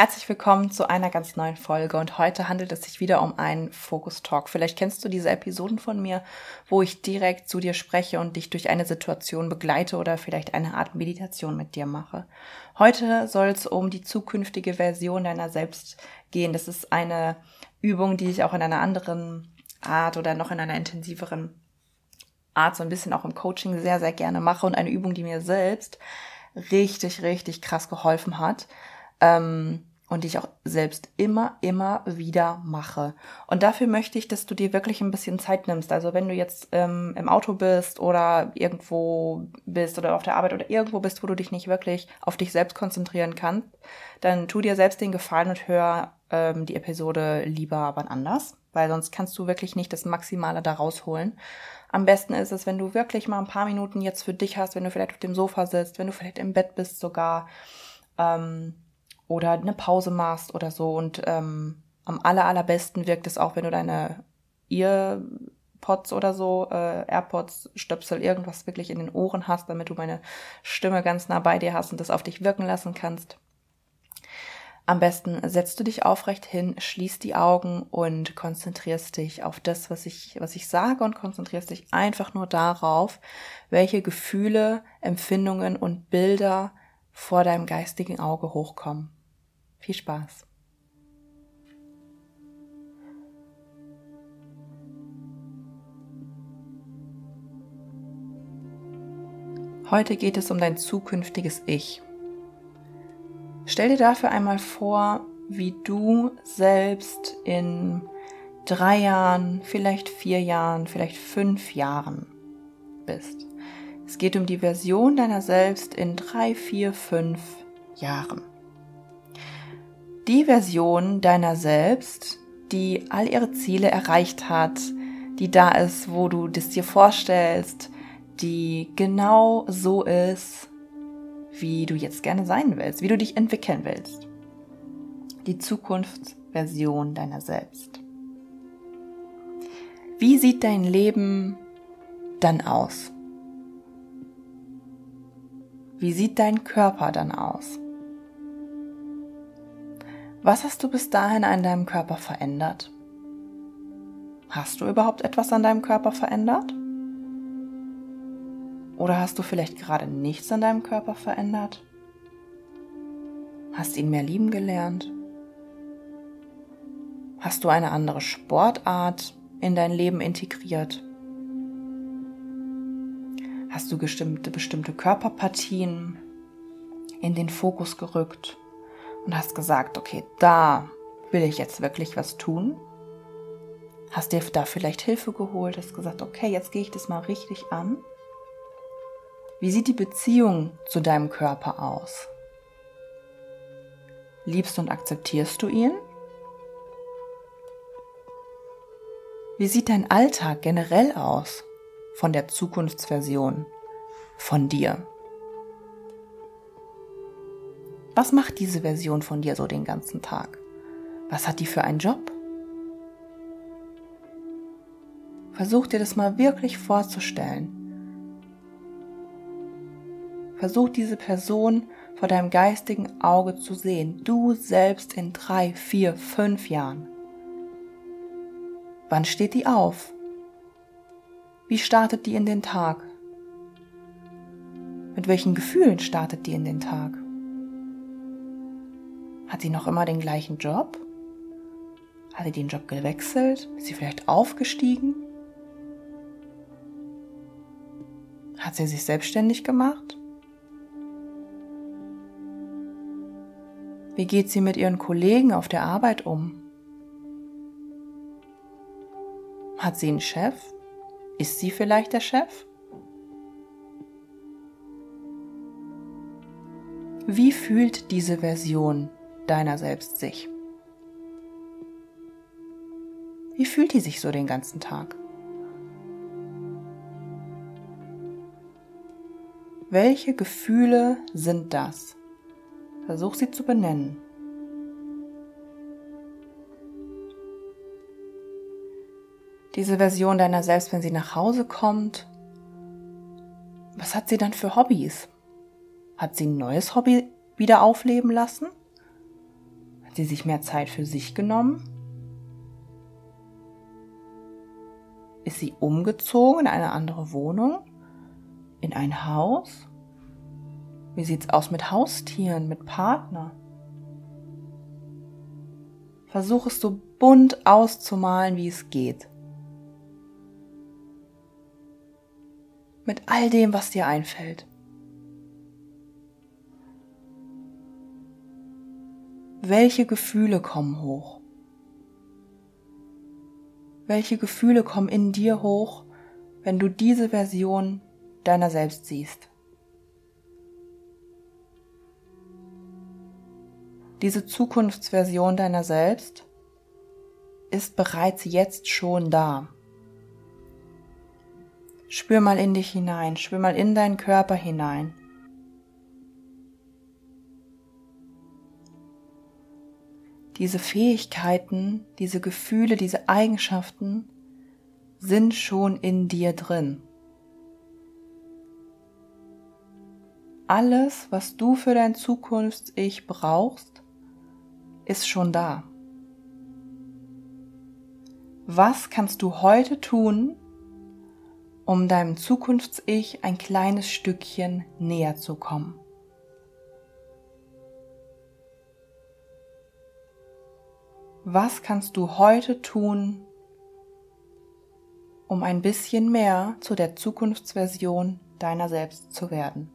Herzlich willkommen zu einer ganz neuen Folge und heute handelt es sich wieder um einen Focus Talk. Vielleicht kennst du diese Episoden von mir, wo ich direkt zu dir spreche und dich durch eine Situation begleite oder vielleicht eine Art Meditation mit dir mache. Heute soll es um die zukünftige Version deiner selbst gehen. Das ist eine Übung, die ich auch in einer anderen Art oder noch in einer intensiveren Art so ein bisschen auch im Coaching sehr, sehr gerne mache und eine Übung, die mir selbst richtig, richtig krass geholfen hat. Ähm, und die ich auch selbst immer, immer wieder mache. Und dafür möchte ich, dass du dir wirklich ein bisschen Zeit nimmst. Also wenn du jetzt ähm, im Auto bist oder irgendwo bist oder auf der Arbeit oder irgendwo bist, wo du dich nicht wirklich auf dich selbst konzentrieren kannst, dann tu dir selbst den Gefallen und hör ähm, die Episode lieber wann anders, weil sonst kannst du wirklich nicht das Maximale da rausholen. Am besten ist es, wenn du wirklich mal ein paar Minuten jetzt für dich hast, wenn du vielleicht auf dem Sofa sitzt, wenn du vielleicht im Bett bist sogar. Ähm, oder eine Pause machst oder so. Und ähm, am aller, allerbesten wirkt es auch, wenn du deine Earpods oder so, äh, AirPods, Stöpsel, irgendwas wirklich in den Ohren hast, damit du meine Stimme ganz nah bei dir hast und das auf dich wirken lassen kannst. Am besten setzt du dich aufrecht hin, schließt die Augen und konzentrierst dich auf das, was ich, was ich sage und konzentrierst dich einfach nur darauf, welche Gefühle, Empfindungen und Bilder vor deinem geistigen Auge hochkommen. Viel Spaß! Heute geht es um dein zukünftiges Ich. Stell dir dafür einmal vor, wie du selbst in drei Jahren, vielleicht vier Jahren, vielleicht fünf Jahren bist. Es geht um die Version deiner selbst in drei, vier, fünf Jahren die Version deiner selbst, die all ihre Ziele erreicht hat, die da ist, wo du das dir vorstellst, die genau so ist, wie du jetzt gerne sein willst, wie du dich entwickeln willst. Die Zukunftsversion deiner selbst. Wie sieht dein Leben dann aus? Wie sieht dein Körper dann aus? Was hast du bis dahin an deinem Körper verändert? Hast du überhaupt etwas an deinem Körper verändert? Oder hast du vielleicht gerade nichts an deinem Körper verändert? Hast ihn mehr lieben gelernt? Hast du eine andere Sportart in dein Leben integriert? Hast du bestimmte, bestimmte Körperpartien in den Fokus gerückt? Und hast gesagt, okay, da will ich jetzt wirklich was tun. Hast dir da vielleicht Hilfe geholt, hast gesagt, okay, jetzt gehe ich das mal richtig an. Wie sieht die Beziehung zu deinem Körper aus? Liebst und akzeptierst du ihn? Wie sieht dein Alltag generell aus von der Zukunftsversion von dir? Was macht diese Version von dir so den ganzen Tag? Was hat die für einen Job? Versuch dir das mal wirklich vorzustellen. Versuch diese Person vor deinem geistigen Auge zu sehen. Du selbst in drei, vier, fünf Jahren. Wann steht die auf? Wie startet die in den Tag? Mit welchen Gefühlen startet die in den Tag? Hat sie noch immer den gleichen Job? Hat sie den Job gewechselt? Ist sie vielleicht aufgestiegen? Hat sie sich selbstständig gemacht? Wie geht sie mit ihren Kollegen auf der Arbeit um? Hat sie einen Chef? Ist sie vielleicht der Chef? Wie fühlt diese Version deiner selbst sich? Wie fühlt die sich so den ganzen Tag? Welche Gefühle sind das? Versuch sie zu benennen. Diese Version deiner selbst, wenn sie nach Hause kommt, was hat sie dann für Hobbys? Hat sie ein neues Hobby wieder aufleben lassen? Hat sie sich mehr Zeit für sich genommen? Ist sie umgezogen in eine andere Wohnung? In ein Haus? Wie sieht's aus mit Haustieren, mit Partner? Versuch es so bunt auszumalen, wie es geht. Mit all dem, was dir einfällt. Welche Gefühle kommen hoch? Welche Gefühle kommen in dir hoch, wenn du diese Version deiner selbst siehst? Diese Zukunftsversion deiner selbst ist bereits jetzt schon da. Spür mal in dich hinein, spür mal in deinen Körper hinein. Diese Fähigkeiten, diese Gefühle, diese Eigenschaften sind schon in dir drin. Alles, was du für dein Zukunfts-Ich brauchst, ist schon da. Was kannst du heute tun, um deinem Zukunfts-Ich ein kleines Stückchen näher zu kommen? Was kannst du heute tun, um ein bisschen mehr zu der Zukunftsversion deiner selbst zu werden?